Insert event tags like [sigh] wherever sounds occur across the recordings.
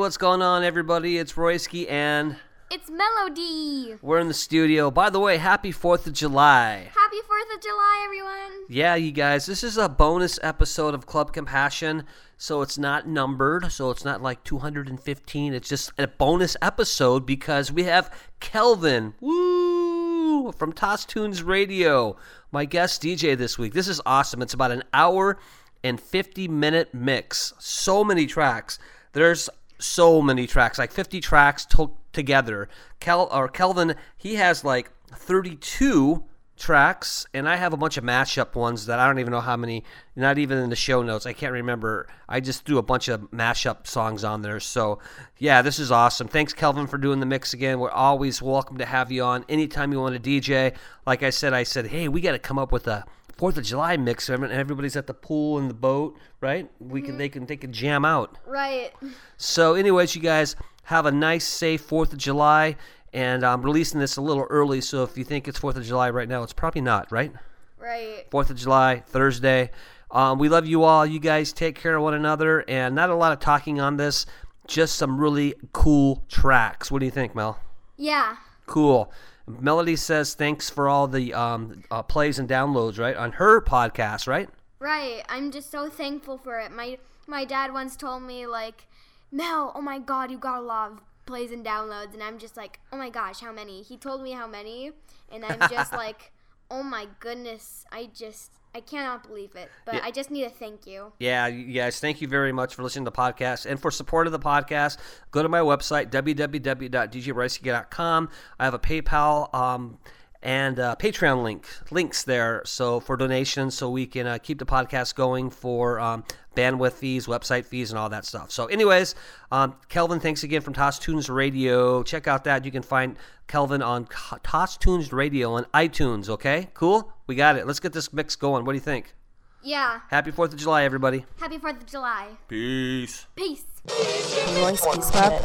what's going on, everybody? It's Royski, and It's Melody. we're in the studio. By the way, happy 4th of July. Happy 4th of July, everyone. Yeah, you guys, this is a bonus episode of Club Compassion, so it's not numbered, so it's not like 215. It's just a bonus episode because we have Kelvin, woo, from Toss Tunes Radio, my guest DJ this week. This is awesome. It's about an hour and 50 minute mix. So many tracks. There's so many tracks, like 50 tracks to- together. Kel or Kelvin, he has like 32 tracks, and I have a bunch of mashup ones that I don't even know how many. Not even in the show notes, I can't remember. I just threw a bunch of mashup songs on there. So, yeah, this is awesome. Thanks, Kelvin, for doing the mix again. We're always welcome to have you on anytime you want to DJ. Like I said, I said, hey, we got to come up with a Fourth of July mix. and Everybody's at the pool and the boat, right? We can they can they can jam out. Right. So, anyways, you guys have a nice, safe Fourth of July, and I'm releasing this a little early. So, if you think it's Fourth of July right now, it's probably not, right? Right. Fourth of July, Thursday. Um, we love you all. You guys take care of one another, and not a lot of talking on this. Just some really cool tracks. What do you think, Mel? Yeah. Cool. Melody says thanks for all the um, uh, plays and downloads, right, on her podcast, right? Right. I'm just so thankful for it. My my dad once told me like, Mel, oh my God, you got a lot of plays and downloads, and I'm just like, oh my gosh, how many? He told me how many, and I'm just [laughs] like, oh my goodness, I just I cannot believe it. But Yeah. I just need to thank you. Yeah, you guys, thank you very much for listening to the podcast and for support of the podcast. Go to my website, www.djbricey.com. I have a PayPal um, and uh, Patreon link links there. So for donations, so we can uh, keep the podcast going for um, bandwidth fees, website fees, and all that stuff. So, anyways, um, Kelvin, thanks again from Toss Tunes Radio. Check out that. You can find Kelvin on K- Toss Tunes Radio on iTunes. Okay, cool. We got it. Let's get this mix going. What do you think? Yeah. Happy Fourth of July, everybody. Happy Fourth of July. Peace. Peace. Royski's Club.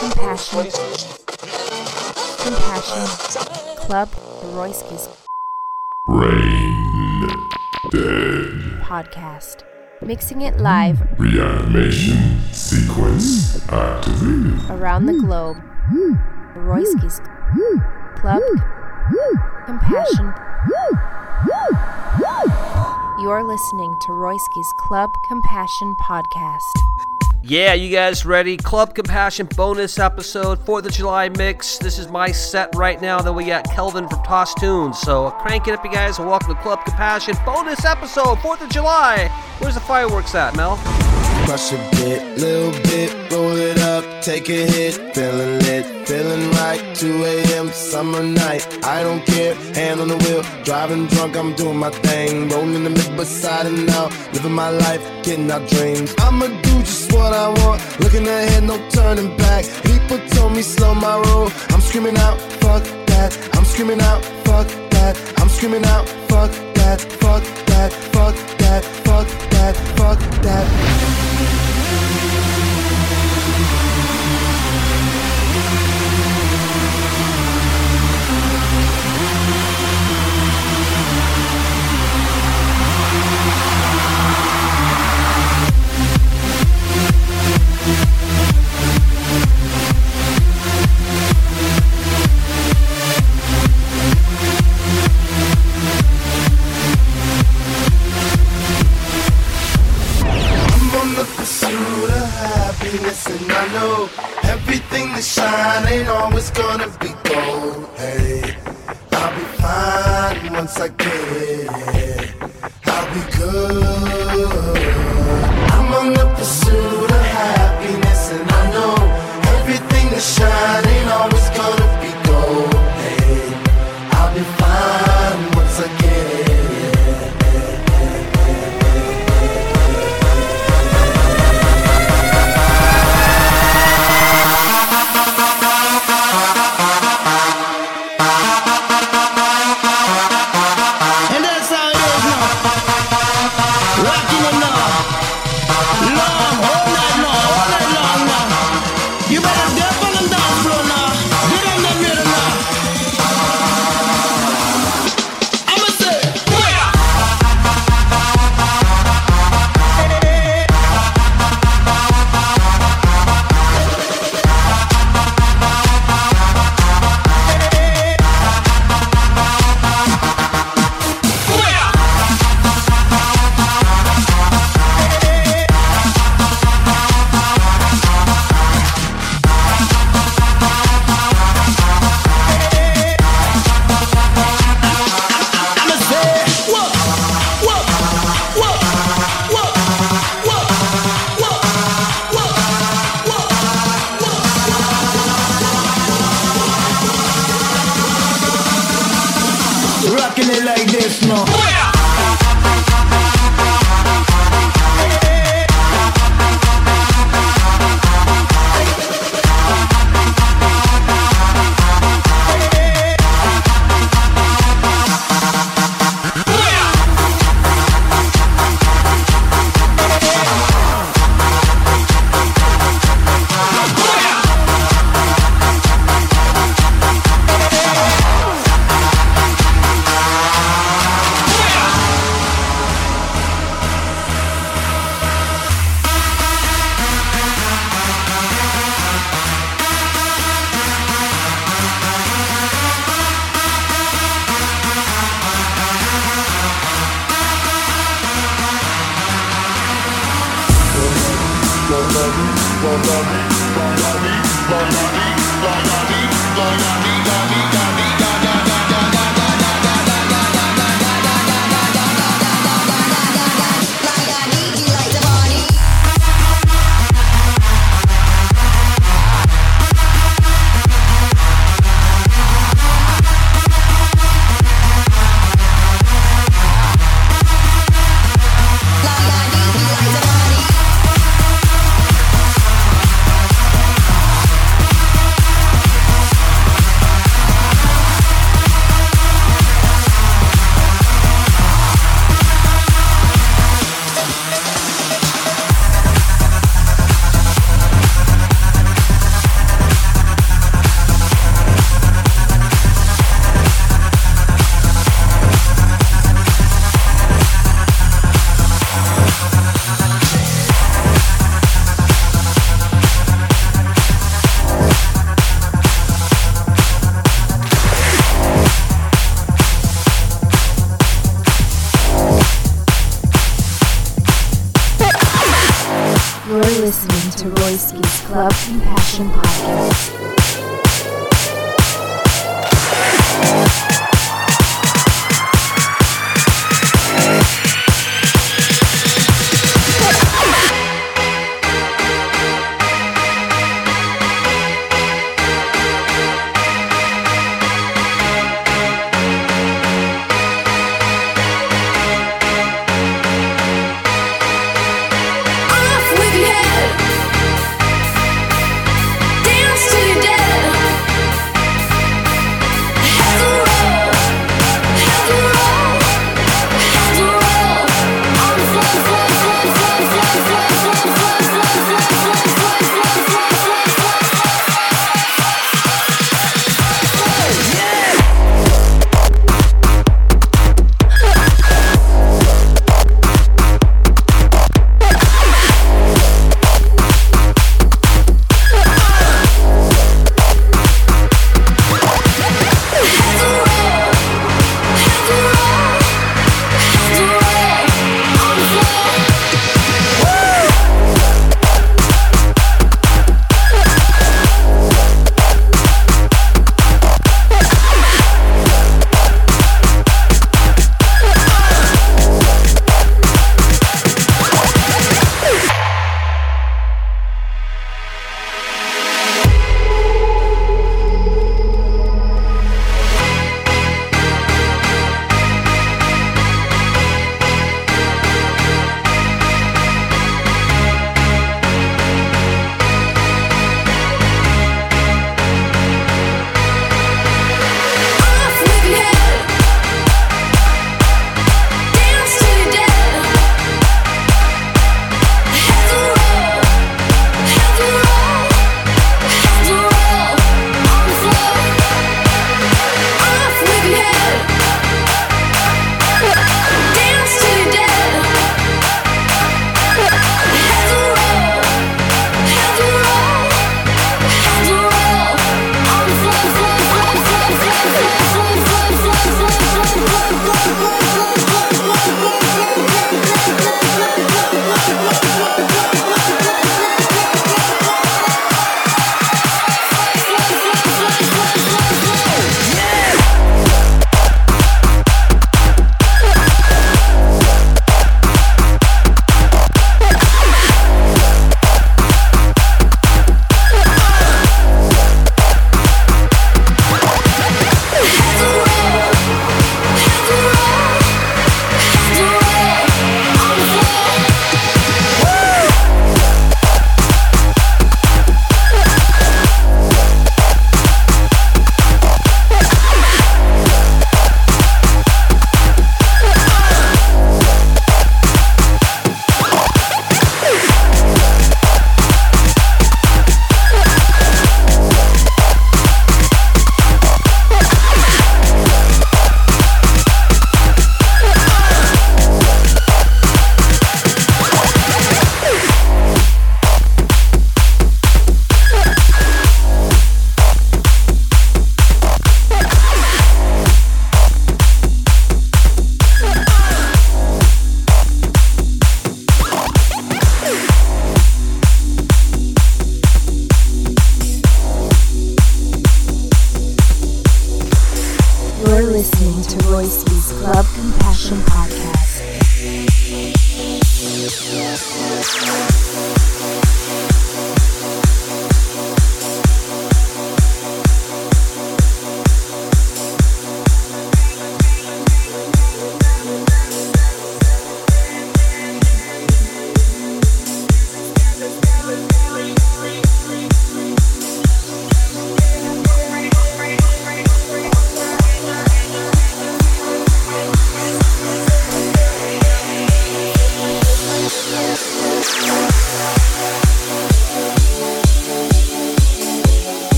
Compassion. Compassion. Club Royski's Brain dead. podcast. Mixing it live Reanimation sequence activated. around the globe. Royski's Club Compassion. You're listening to Royski's Club Compassion podcast. Yeah, you guys ready? Club Compassion bonus episode, 4th of July mix. This is my set right now. Then we got Kelvin from Toss Tunes. So uh, crank it up, you guys, and welcome to Club Compassion bonus episode, 4th of July. Where's the fireworks at, Mel? Crush a bit, little bit, roll it up, take a hit, feeling lit, feeling right. 2 a.m. summer night, I don't care, hand on the wheel, driving drunk, I'm doing my thing, rolling in the mid beside and out, living my life, getting our dreams. I'ma do just what I want, looking ahead, no turning back. People told me slow my roll, I'm screaming out, fuck that, I'm screaming out, fuck that, I'm screaming out, fuck that, fuck that, fuck that, fuck that, fuck that.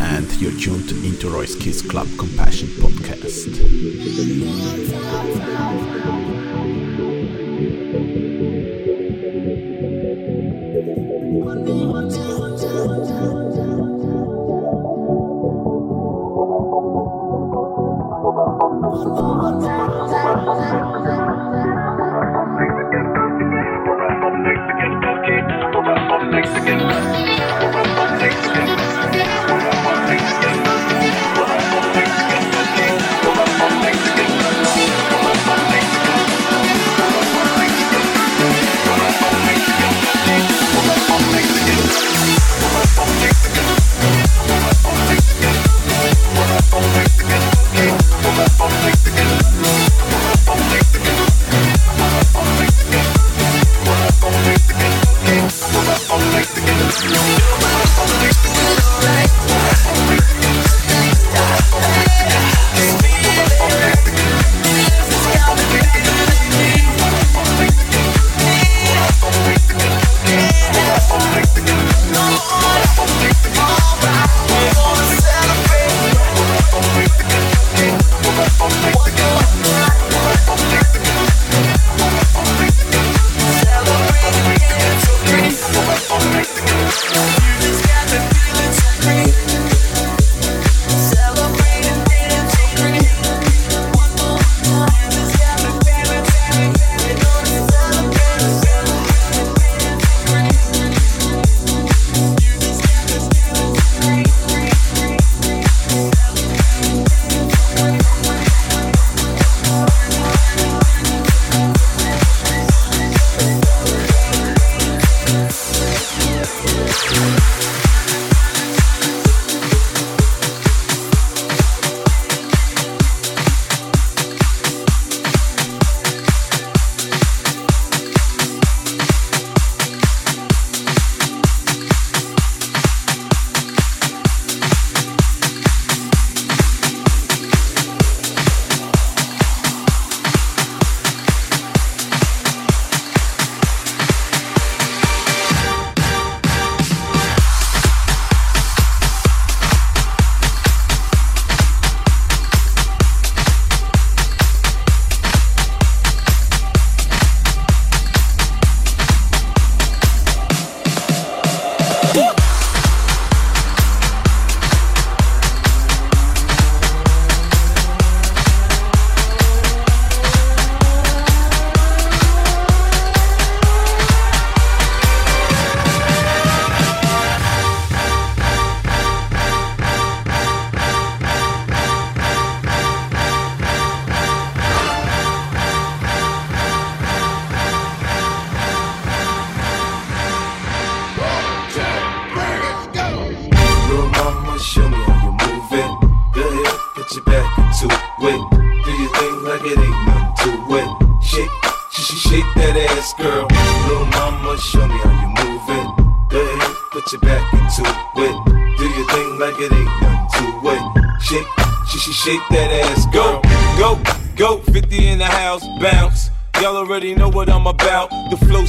And you're tuned into Royski's Club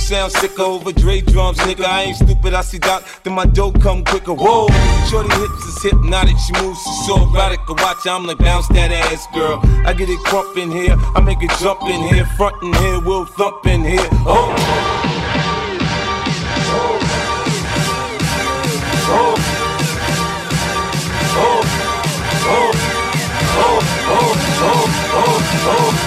sound sick over Dre drums, nigga. I ain't stupid, I see Doc, then my dope come quicker. Whoa, shorty hips is hypnotic, she moves she's so radical. Watch, I'ma bounce that ass, girl. I get it crump in here, I make it jump in here, front in here, we'll thump in here. Oh. Oh. Oh. Oh. Oh. Oh. Oh. Oh. Oh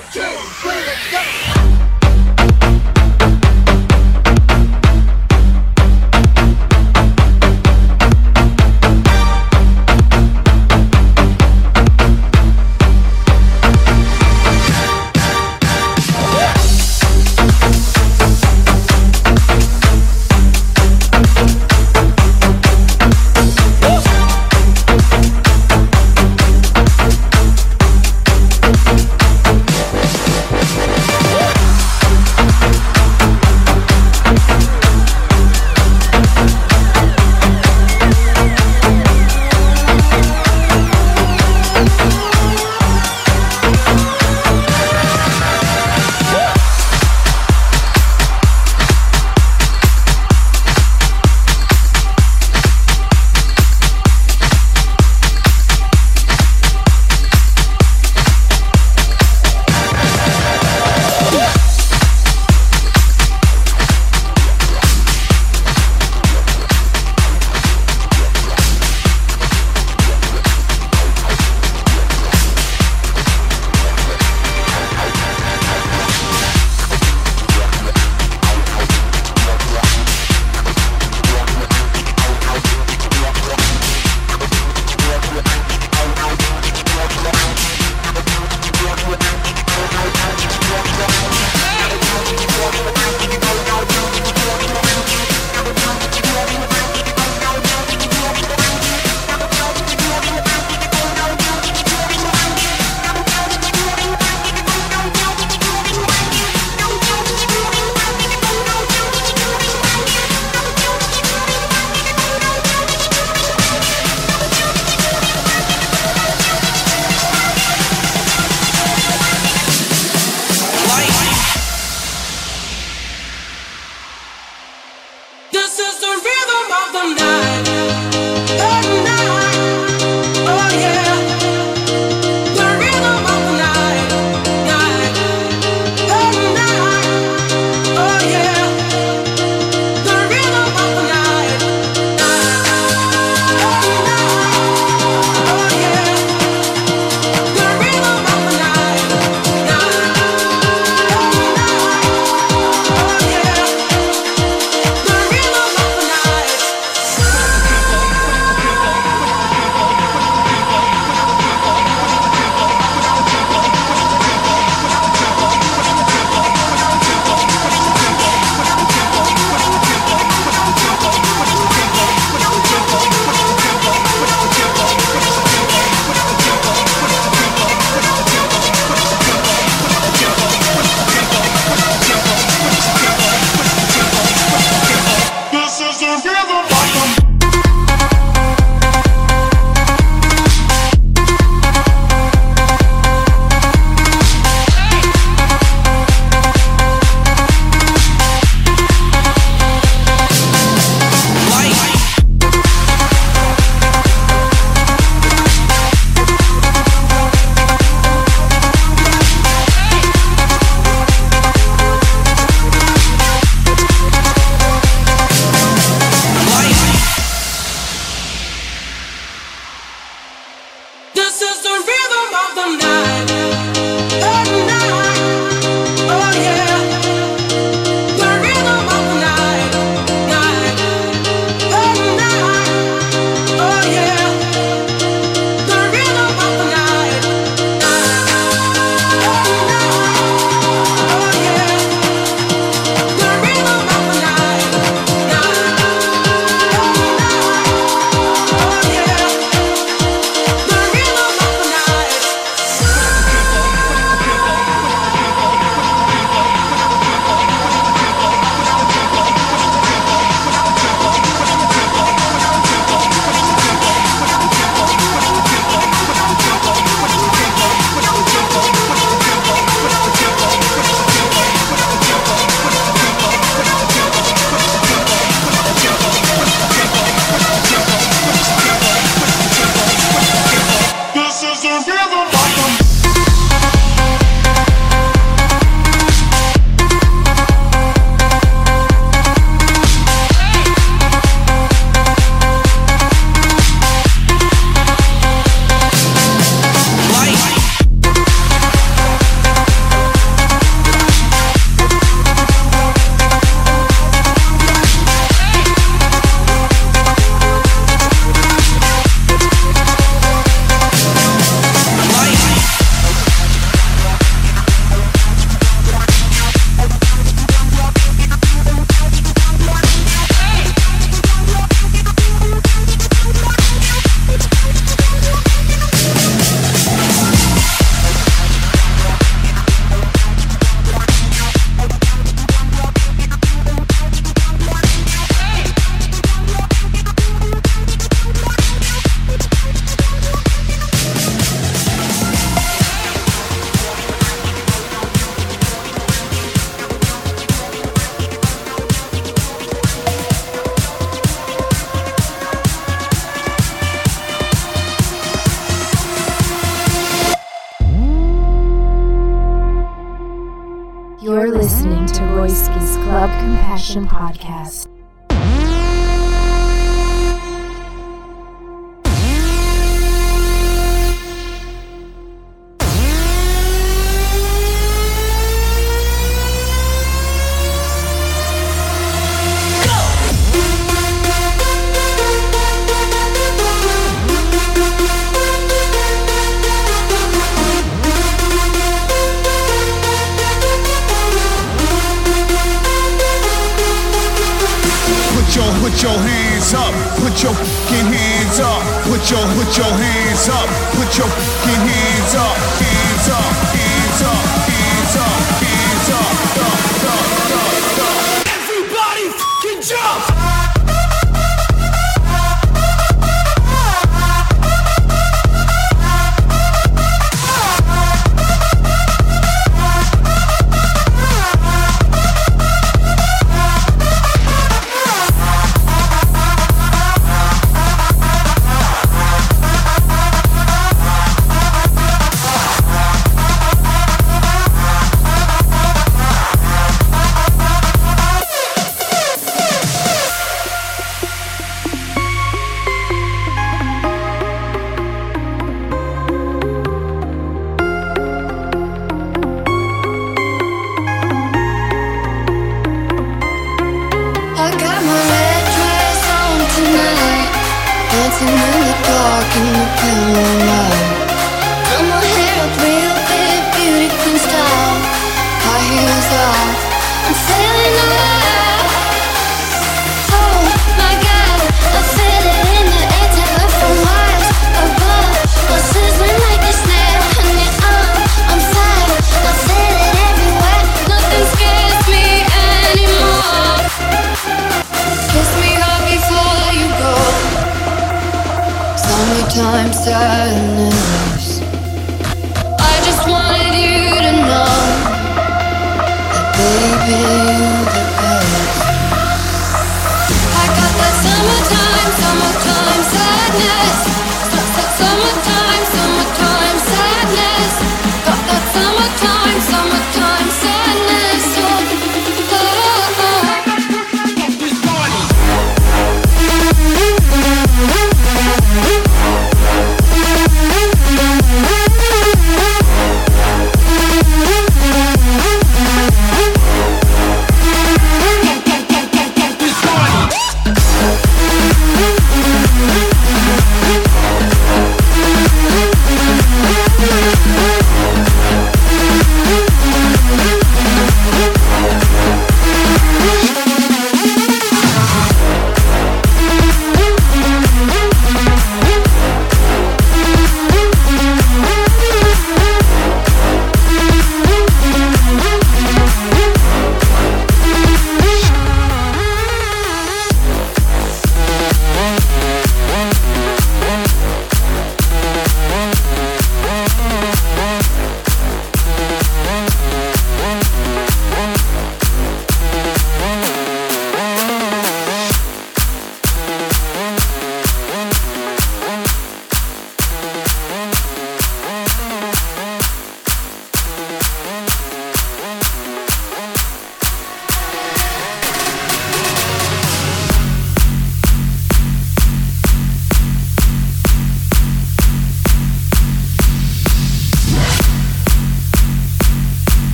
Compassion Podcast.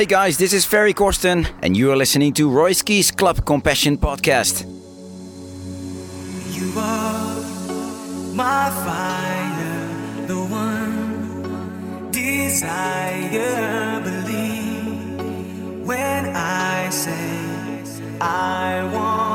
Hey guys, this is Ferry Corsten, and you are listening to Royski's Club Compassion Podcast. You are my fire, the one desire. Believe when I say I want.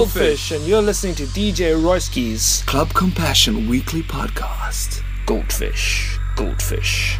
Goldfish, and you're listening to DJ Royski's Club Compassion Weekly Podcast. Goldfish, Goldfish.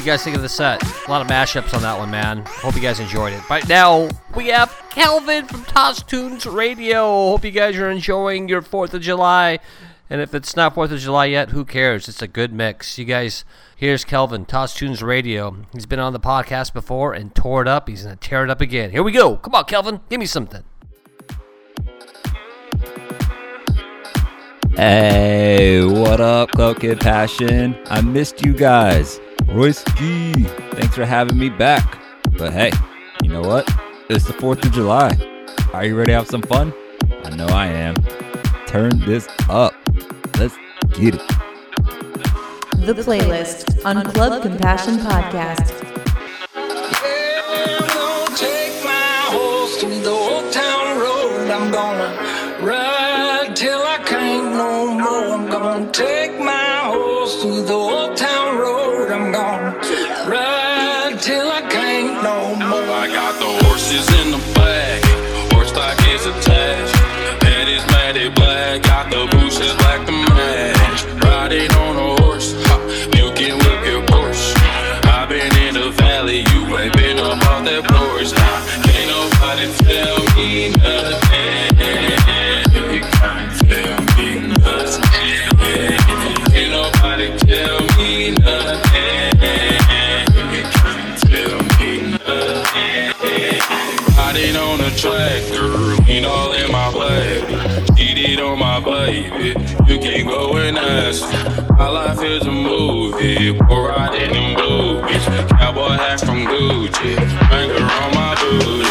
You guys think of the set? A lot of mashups on that one, man. Hope you guys enjoyed it. Right now, we have Kelvin from Toss Tunes Radio. Hope you guys are enjoying your 4th of July. And if it's not 4th of July yet, who cares? It's a good mix. You guys, here's Kelvin, Toss Tunes Radio. He's been on the podcast before and tore it up. He's going to tear it up again. Here we go. Come on, Kelvin. Give me something. Hey, what up, Club Kid Passion? I missed you guys. Royce G, thanks for having me back. But hey, you know what? It's the 4th of July. Are you ready to have some fun? I know I am. Turn this up. Let's get it. The playlist on Club Compassion Podcast. Take Tractor, lean all in my black. Cheated on my baby, you can't go and ask. My life is a movie, we're riding in boobies. Cowboy hat from Gucci, finger on my booty.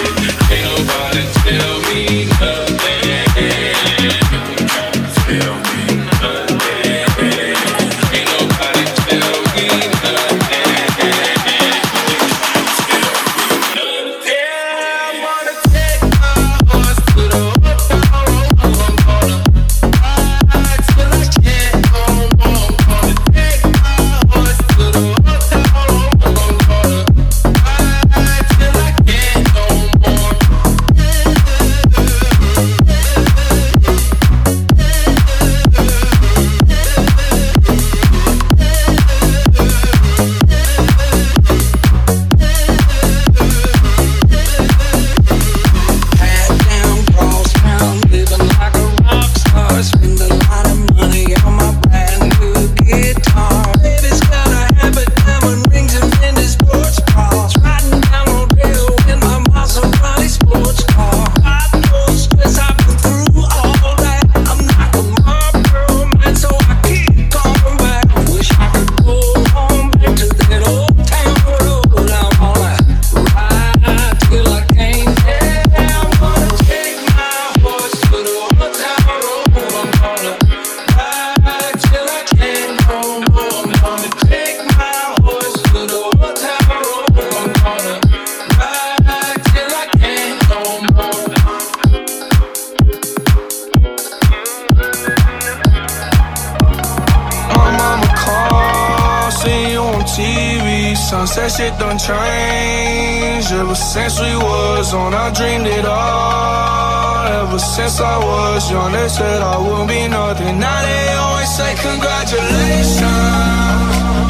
Sunset shit done changed. Ever since we was on, I dreamed it all. Ever since I was young, they said I would be nothing. Now they always say congratulations.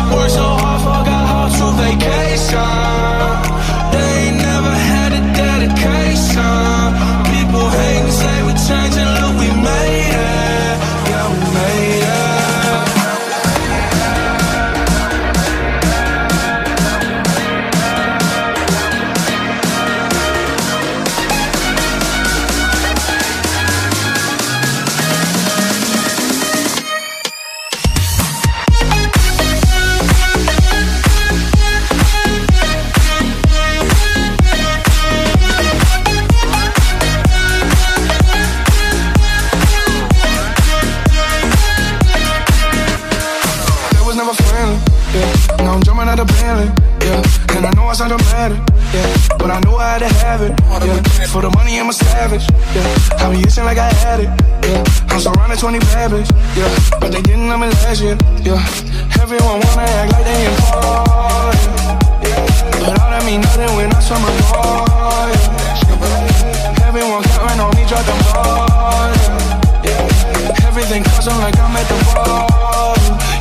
Worked so hard, forgot how to vacation. They ain't never had a dedication. People hate and say we're changing, I'm a savage, yeah. I be itching like I had it, yeah. I'm surrounded 20 bad bitch, yeah. But they didn't know me last year, yeah. Everyone wanna act like they important, yeah. But all that mean nothing when I swear my door, yeah. Everyone counting on me, drop them balls, yeah. Everything custom like I'm at the ball. Yeah,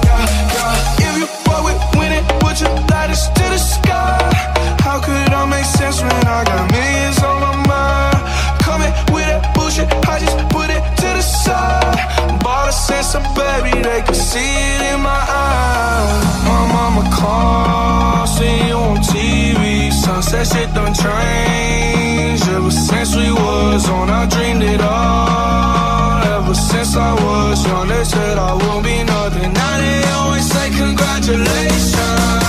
sense of baby, they can see it in my eyes. My mama calls, see you on TV. Sunset shit done change. Ever since we was on, I dreamed it all. Ever since I was young, they said I won't be nothing. Now they always say congratulations.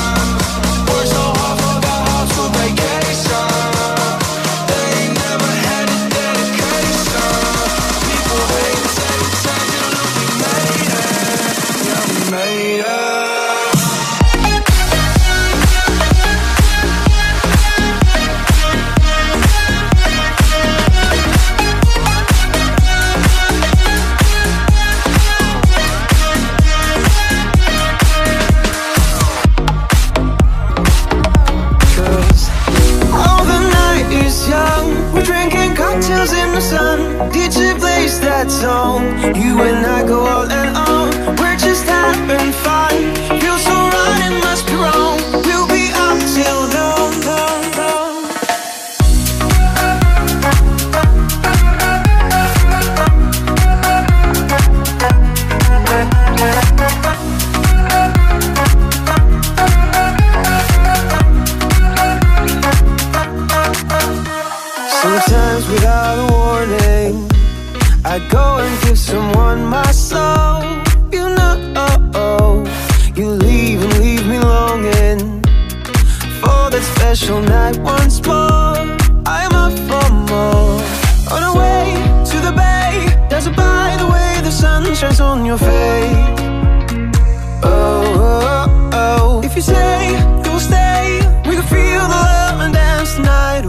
Oh, oh, oh. if you say you will stay, we can feel the love and dance the night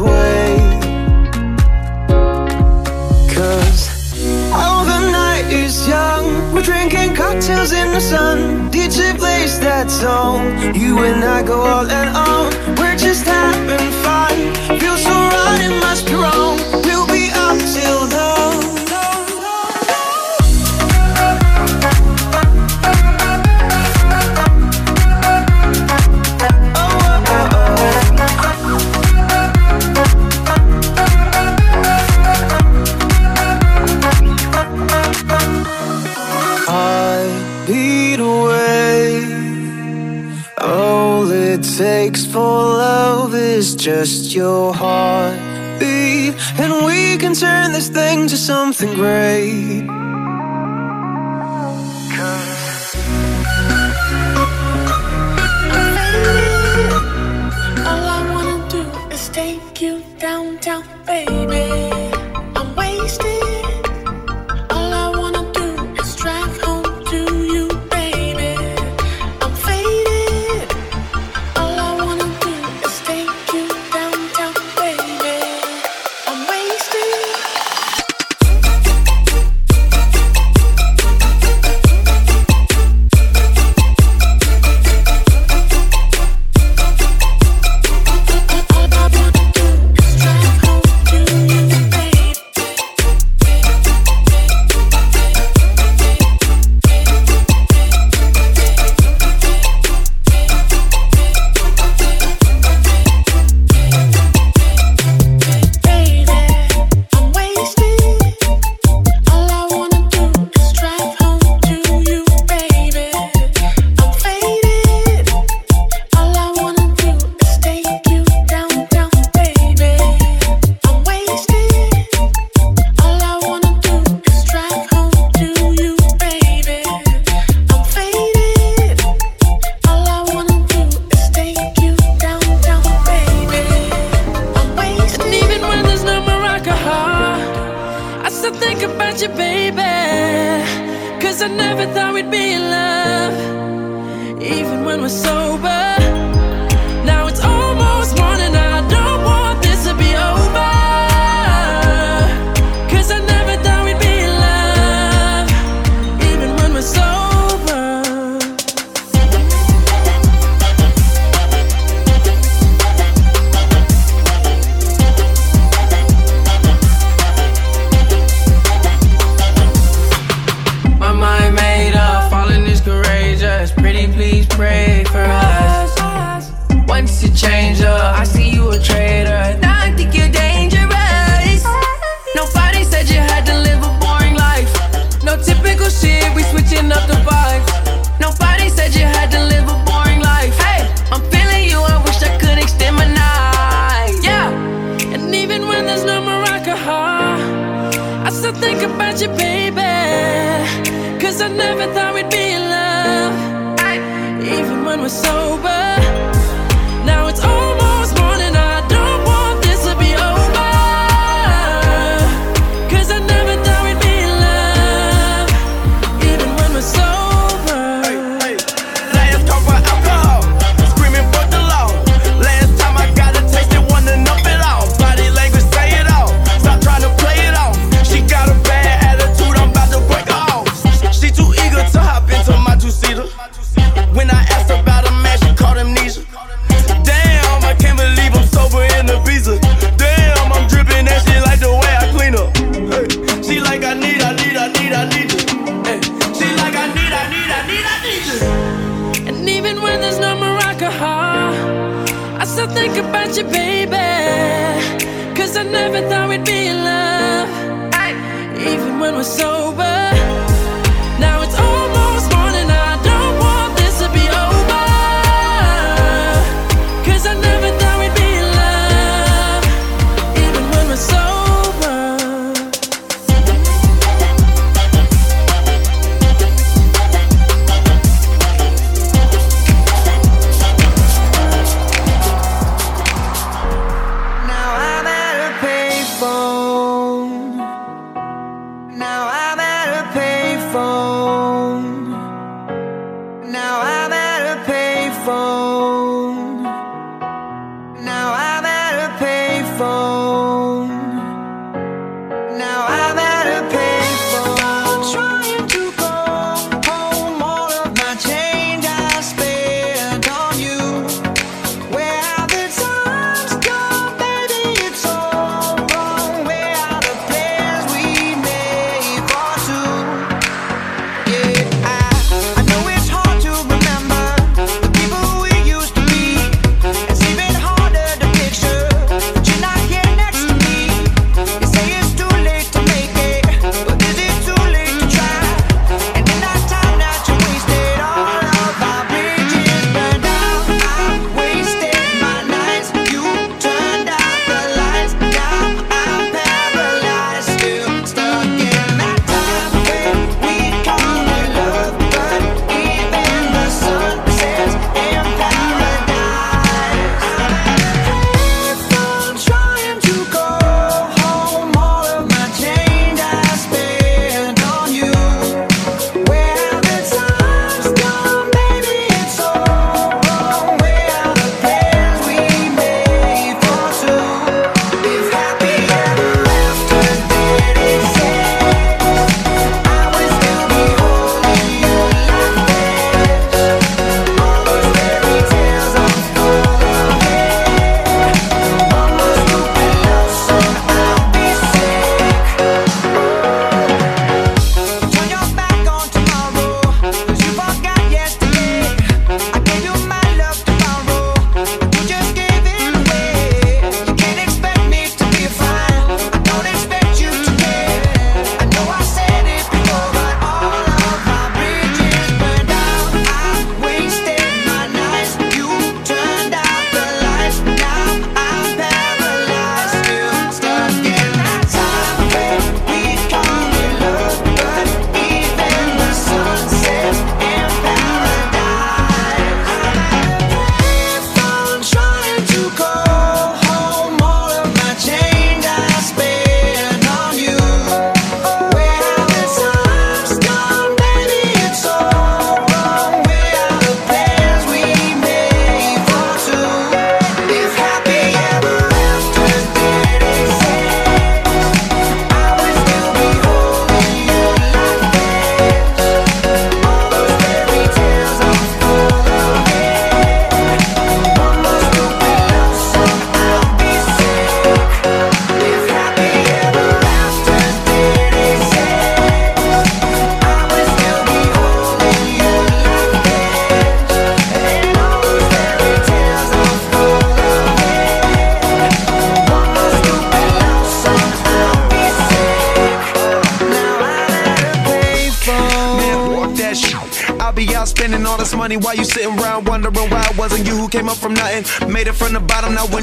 the night is young, we're drinking cocktails in the sun. DJ plays that song, you and I go all and on. just your heartbeat, and we can turn this thing to something great.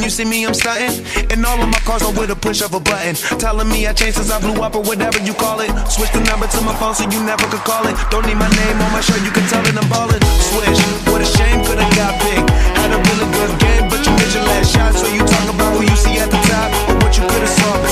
you see me, I'm stunting. And all of my cars are with a push of a button. Telling me I changed since I blew up or whatever you call it. Switch the number to my phone so you never could call it. Don't need my name on my shirt, you can tell that I'm ballin'. Switch, what a shame, could I got big. Had a really good game, but you missed your last shot. So you talk about who you see at the top or what you could have saw.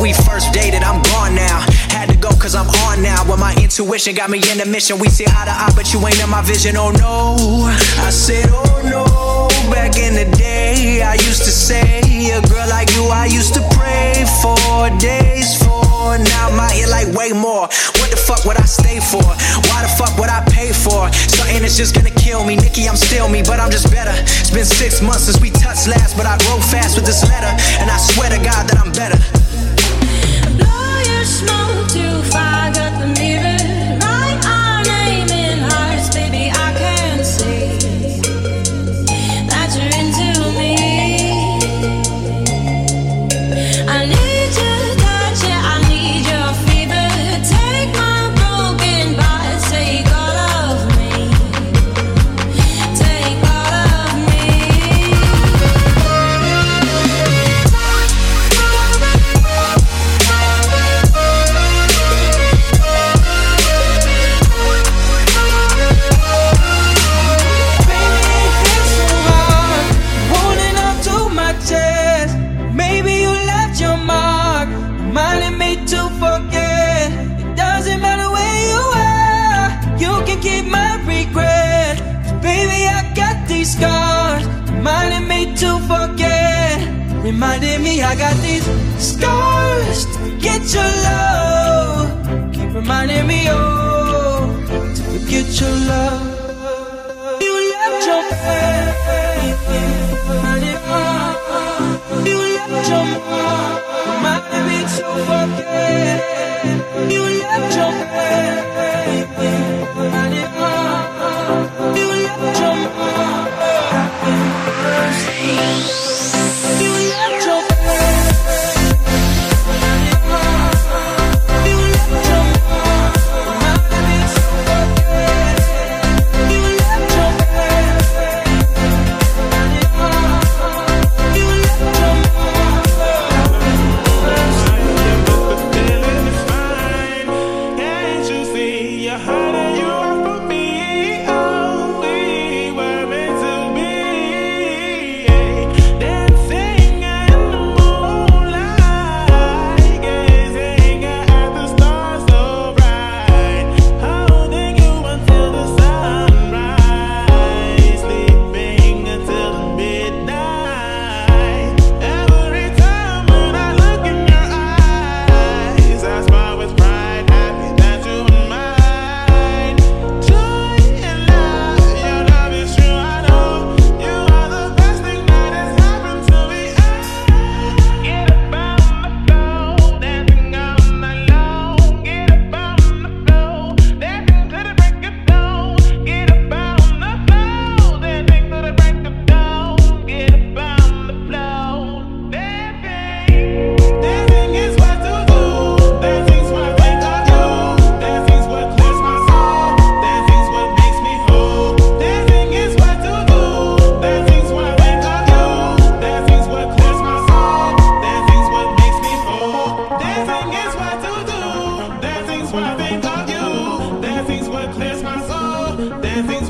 we first dated, I'm gone now. Had to go cause I'm on now. When my intuition got me in the mission. We see eye to eye, but you ain't in my vision. Oh no, I said, oh no. Back in the day, I used to say, a girl like you, I used to pray for days for. Now My ear like way more. What the fuck would I stay for? Why the fuck would I pay for? Something that's just gonna kill me. Nikki, I'm still me, but I'm just better. It's been six months since we touched last, but I grow fast with this letter. And I swear to God that I'm better too far. I got these scars to get your love. Keep reminding me, oh, to forget your love. You left your You left your mind. Reminded me to forget. You left your mind.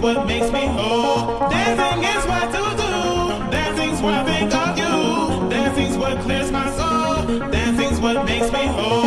what makes me whole. Dancing is what to do. Dancing's what I think of you. Dancing's what clears my soul. Dancing's what makes me whole.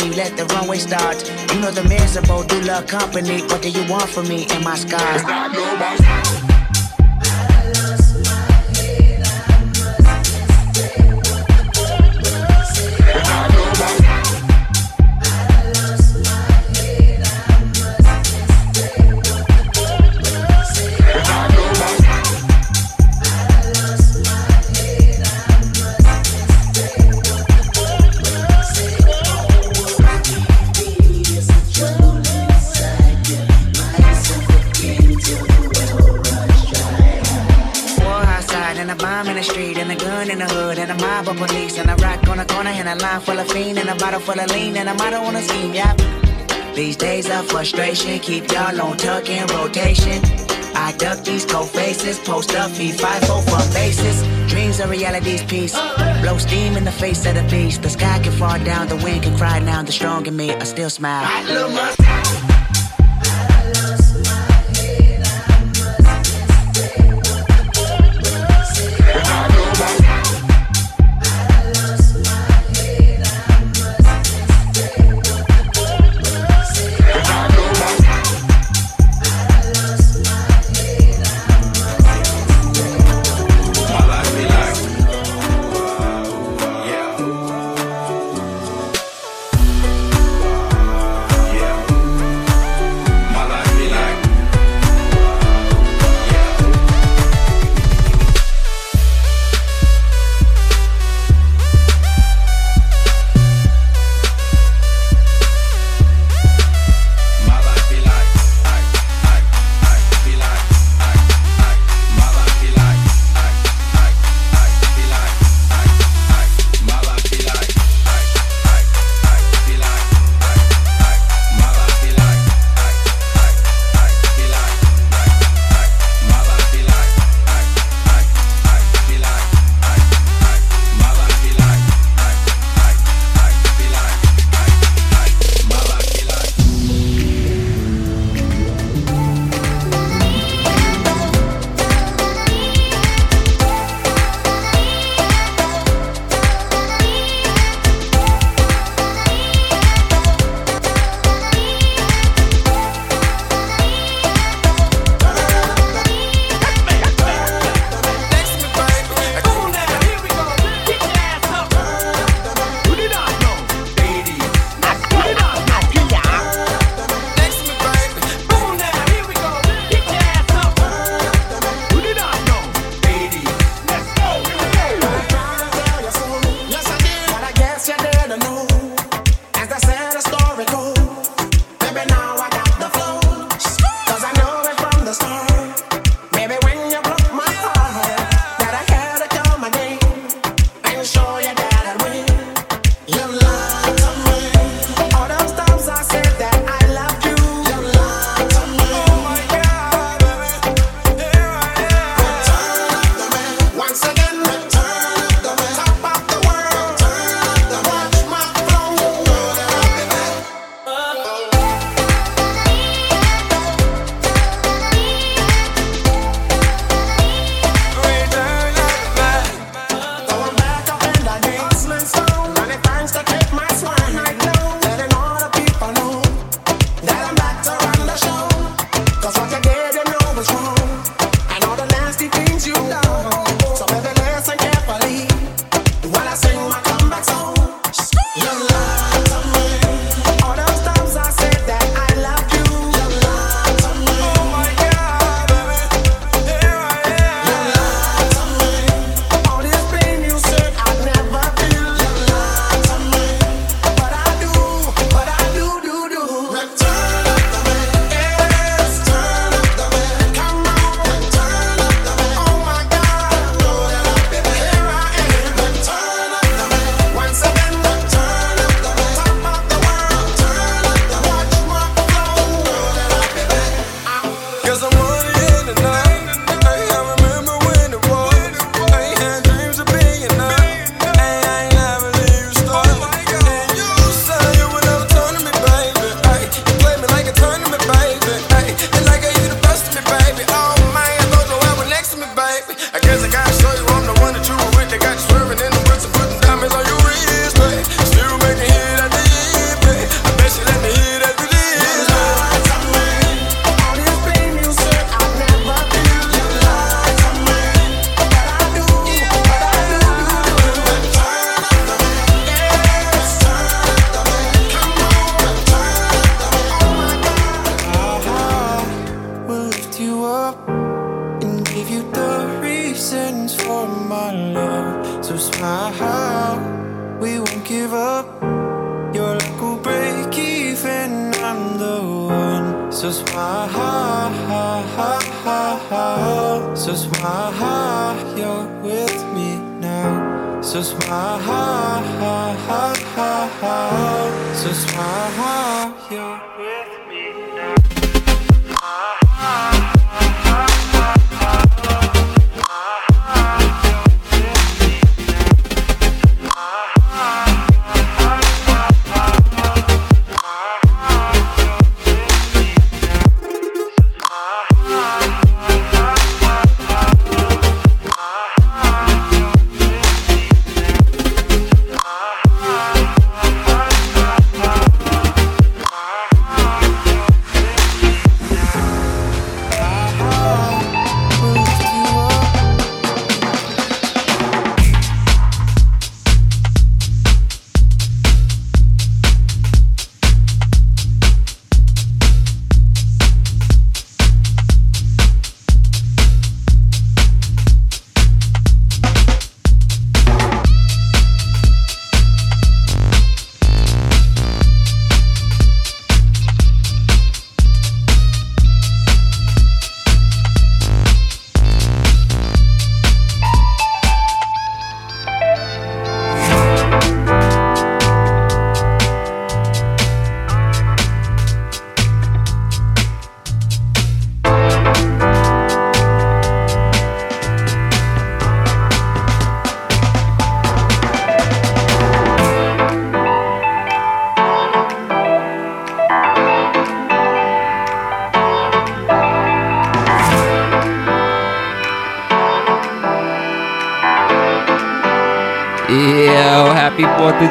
let the runway start. You know the miserable, do love company. What do you want from me and my scars? of frustration. Keep y'all on tuck and rotation. I duck these cold faces, post up, feed 5 for bases. Dreams are reality's peace. Blow steam in the face of the beast. The sky can fall down, the wind can cry now. The strong in me, I still smile.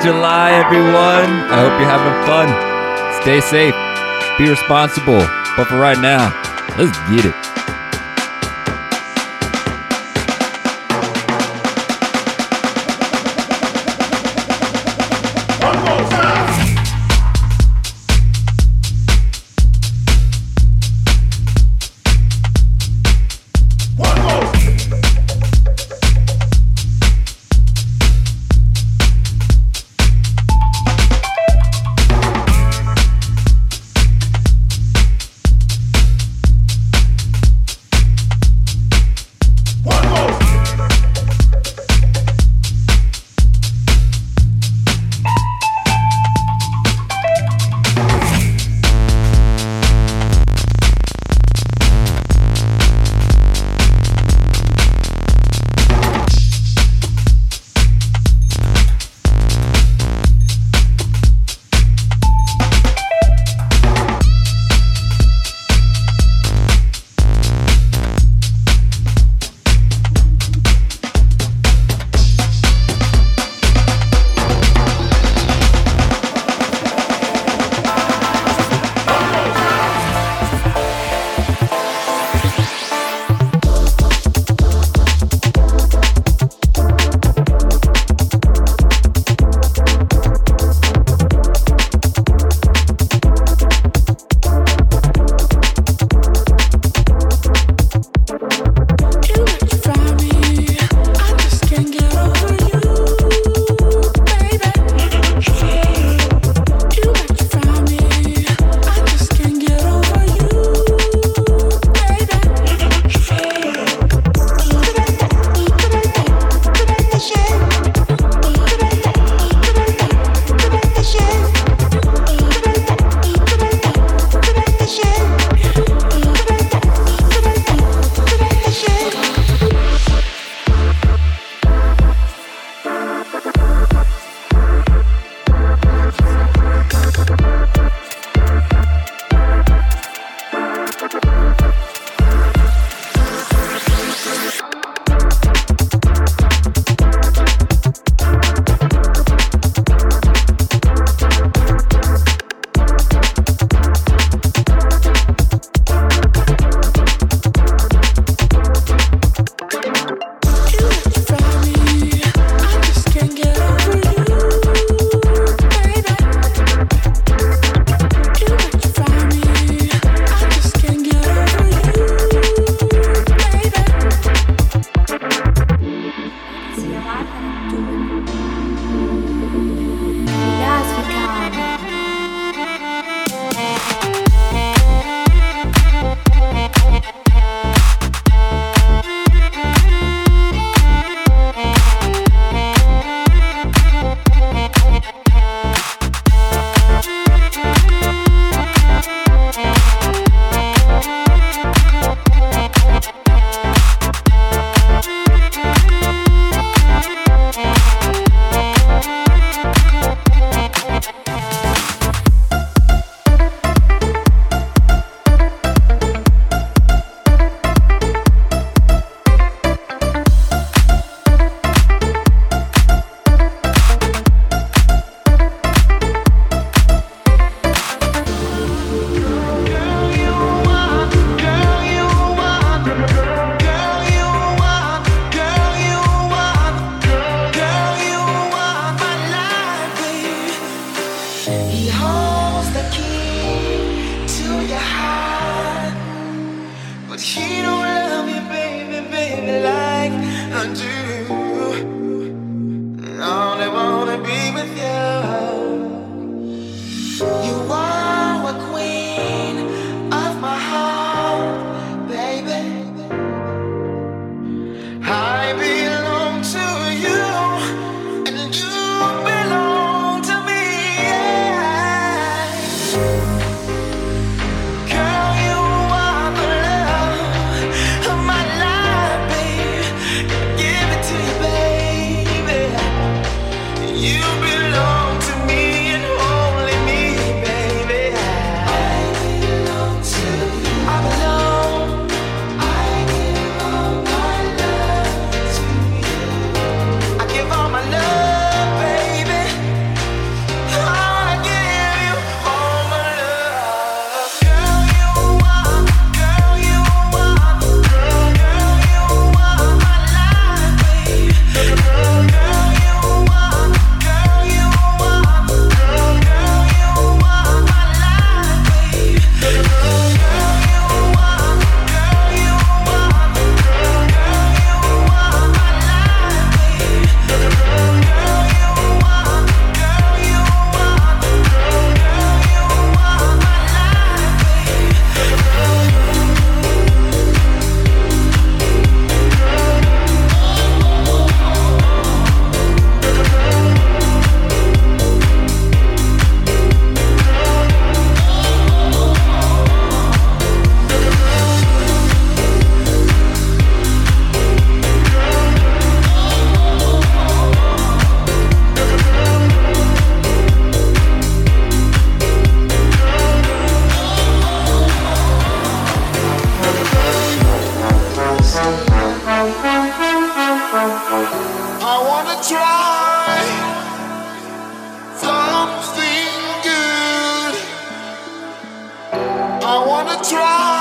July, everyone. I hope you're having fun. Stay safe, be responsible. But for right now, let's get it. Try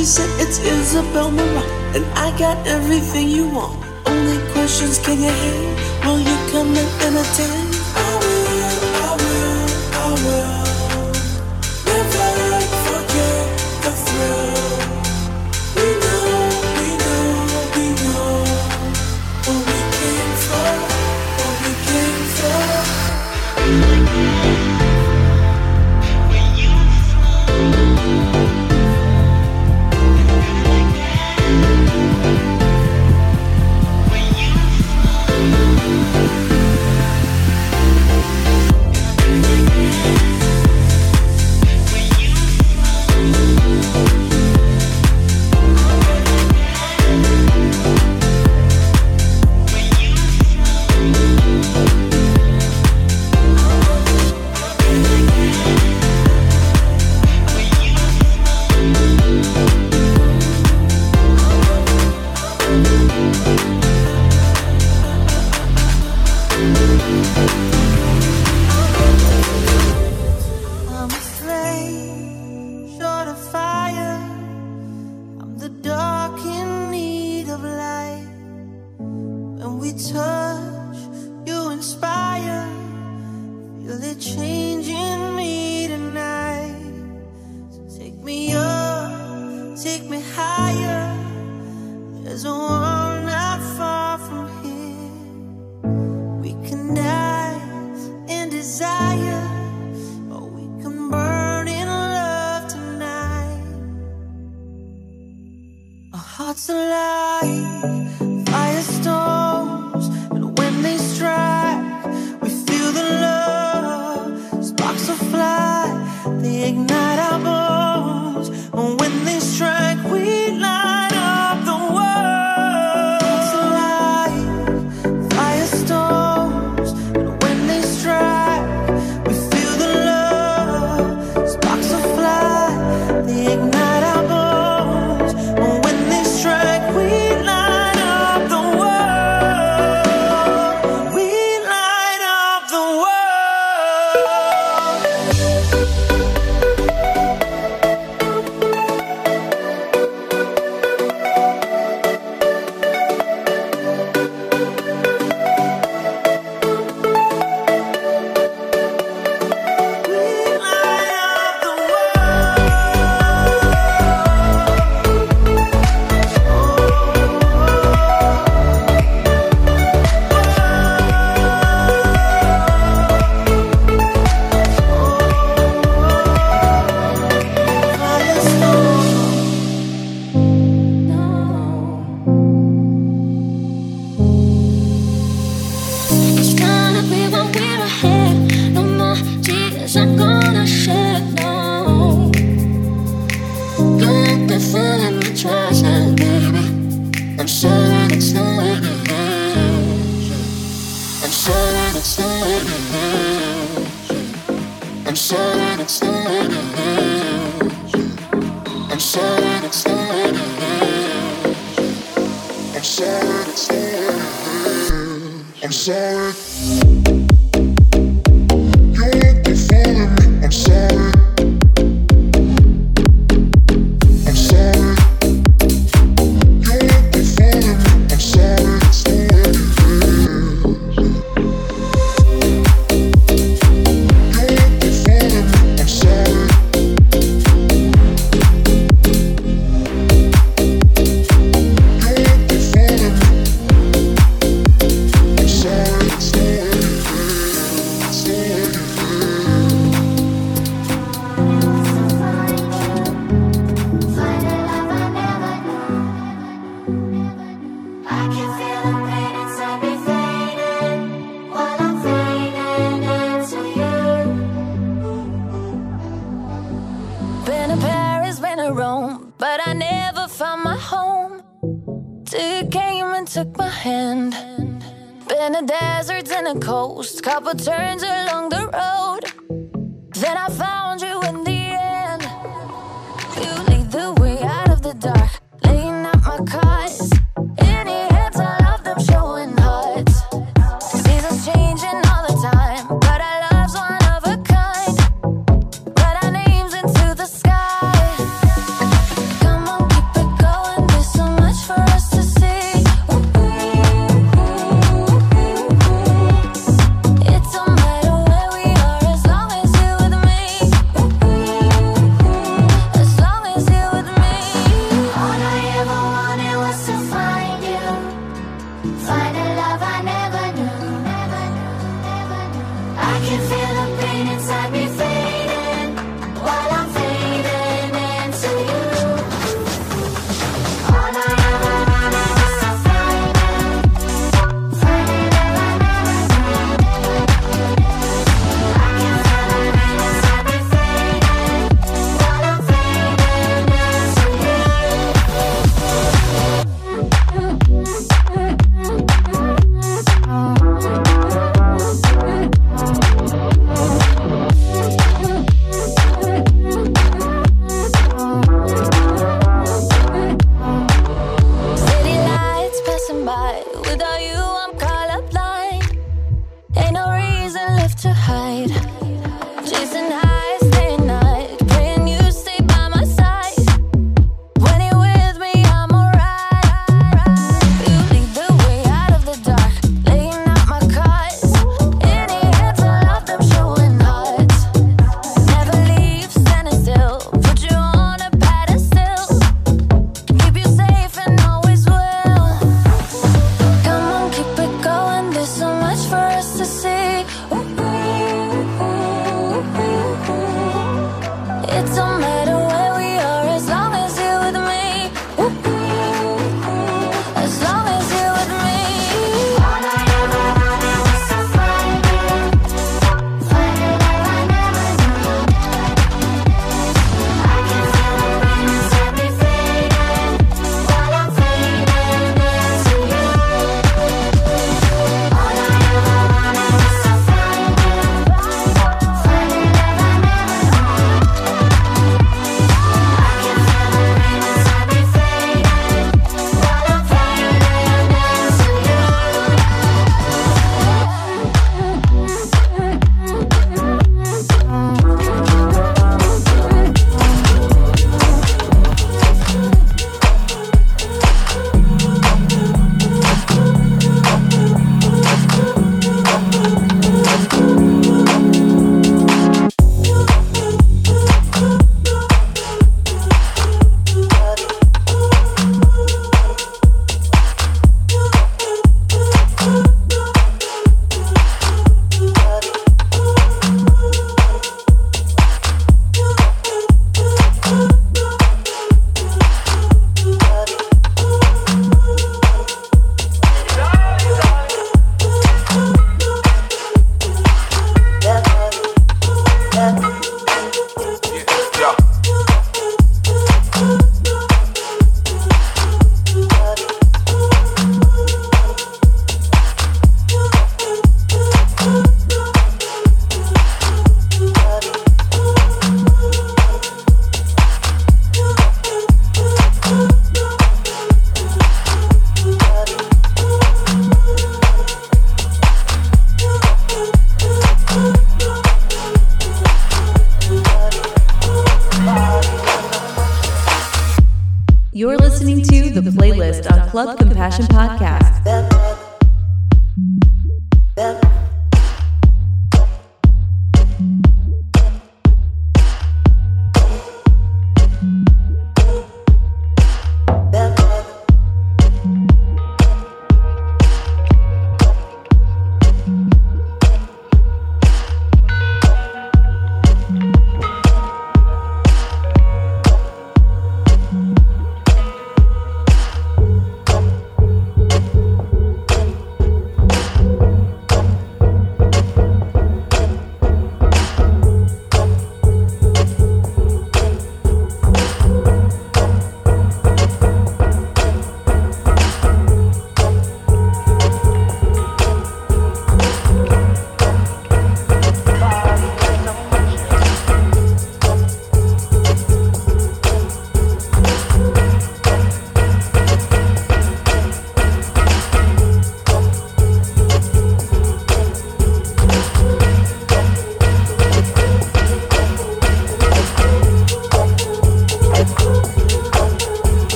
She said it's Isabel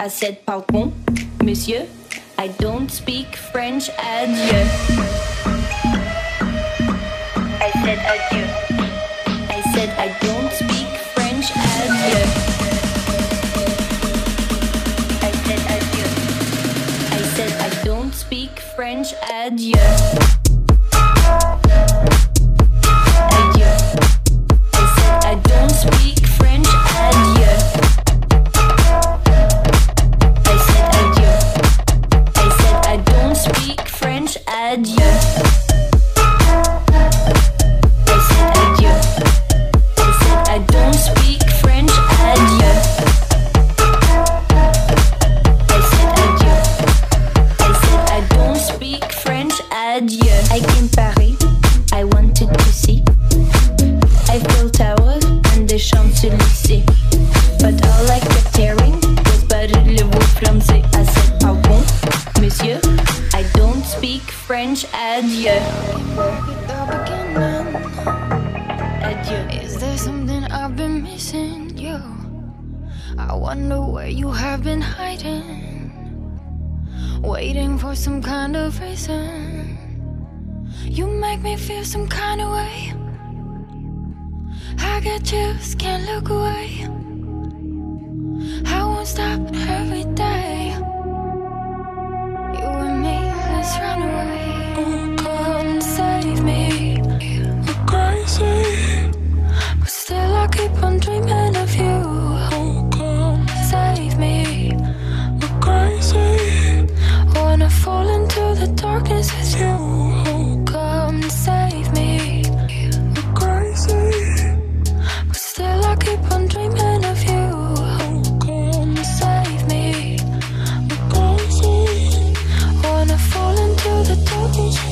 français? I for some kind of reason. You make me feel some kind of way. I get chills, can't look away. I won't stop every day. You and me, let's run away. Oh, Come and save me. I'm crazy. But still, I keep on dreaming of you. Wanna fall into the darkness with you come to save me. We're crazy. But still I keep on dreaming of you. Come to save me. We're crazy. Wanna fall into the darkness.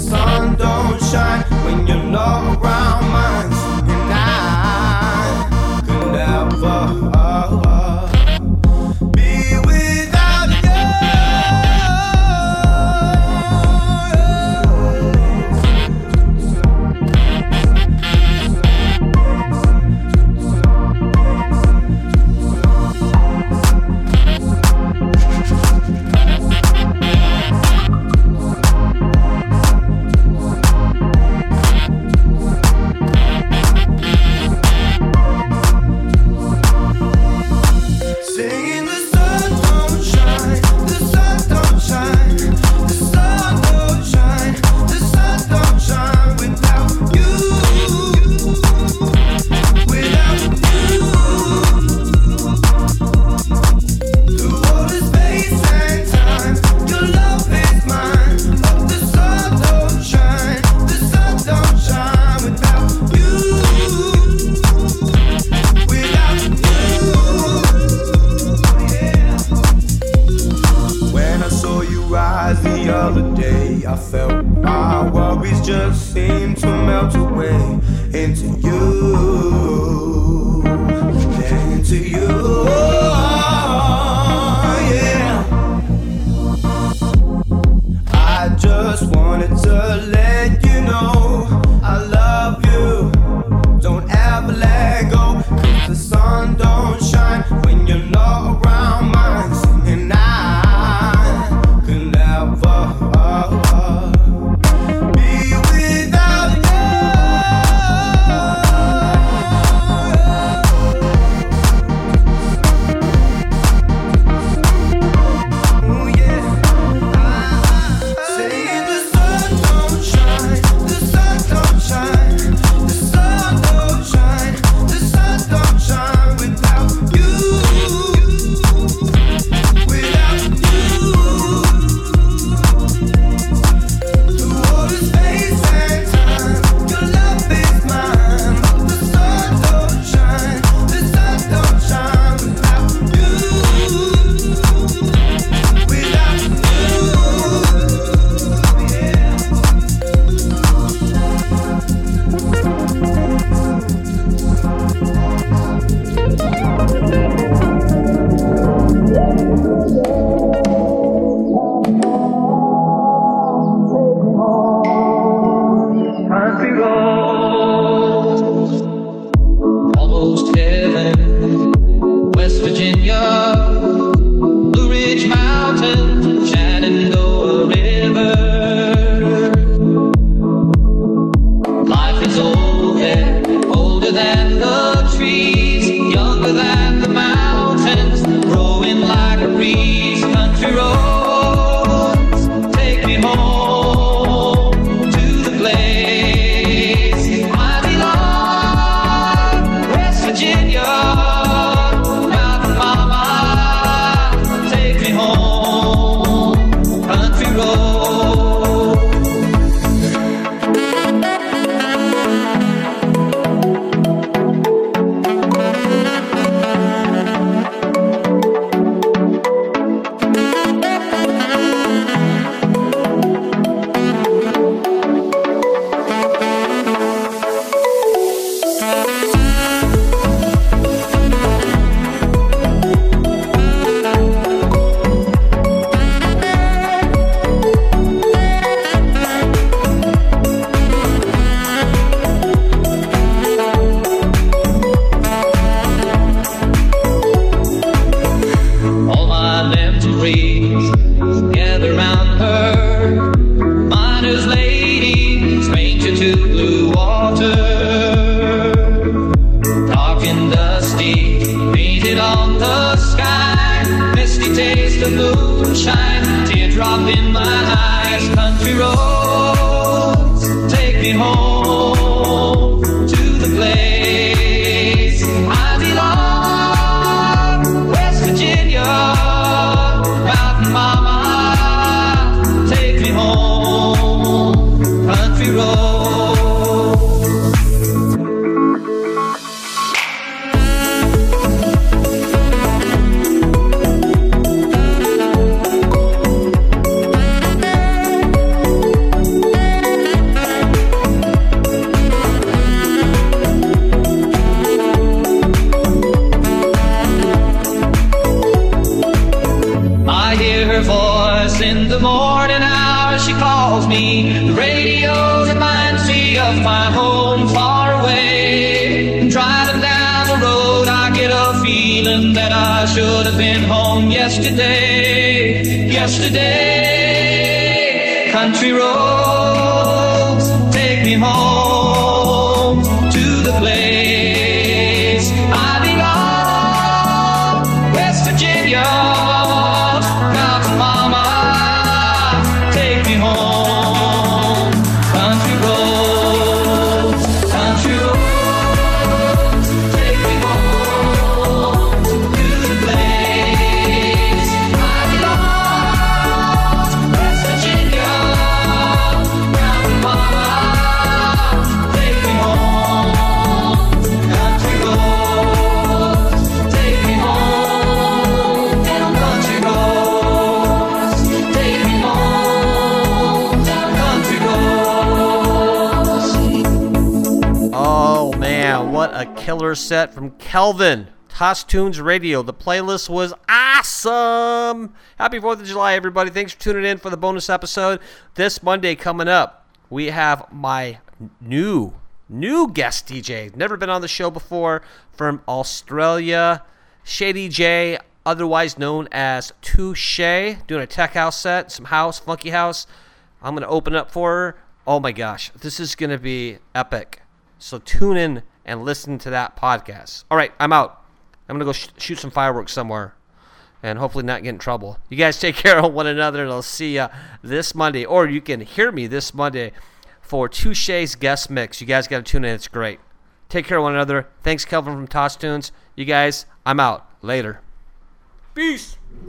sun don't shine when you're low. Tunes Radio. The playlist was awesome. Happy 4th of July, everybody. Thanks for tuning in for the bonus episode. This Monday coming up, we have my new, new guest DJ. Never been on the show before from Australia, Shady J, otherwise known as Touche, doing a tech house set, some house, funky house. I'm going to open up for her. Oh my gosh, this is going to be epic. So tune in and listen to that podcast. All right, I'm out. I'm to go sh- shoot some fireworks somewhere and hopefully not get in trouble. You guys take [laughs] care of one another and I'll see you this Monday. Or you can hear me this Monday for Touche's guest mix. You guys got to tune in. It's great. Take care of one another. Thanks, Kelvin from Toss Tunes. You guys, I'm out. Later. Peace.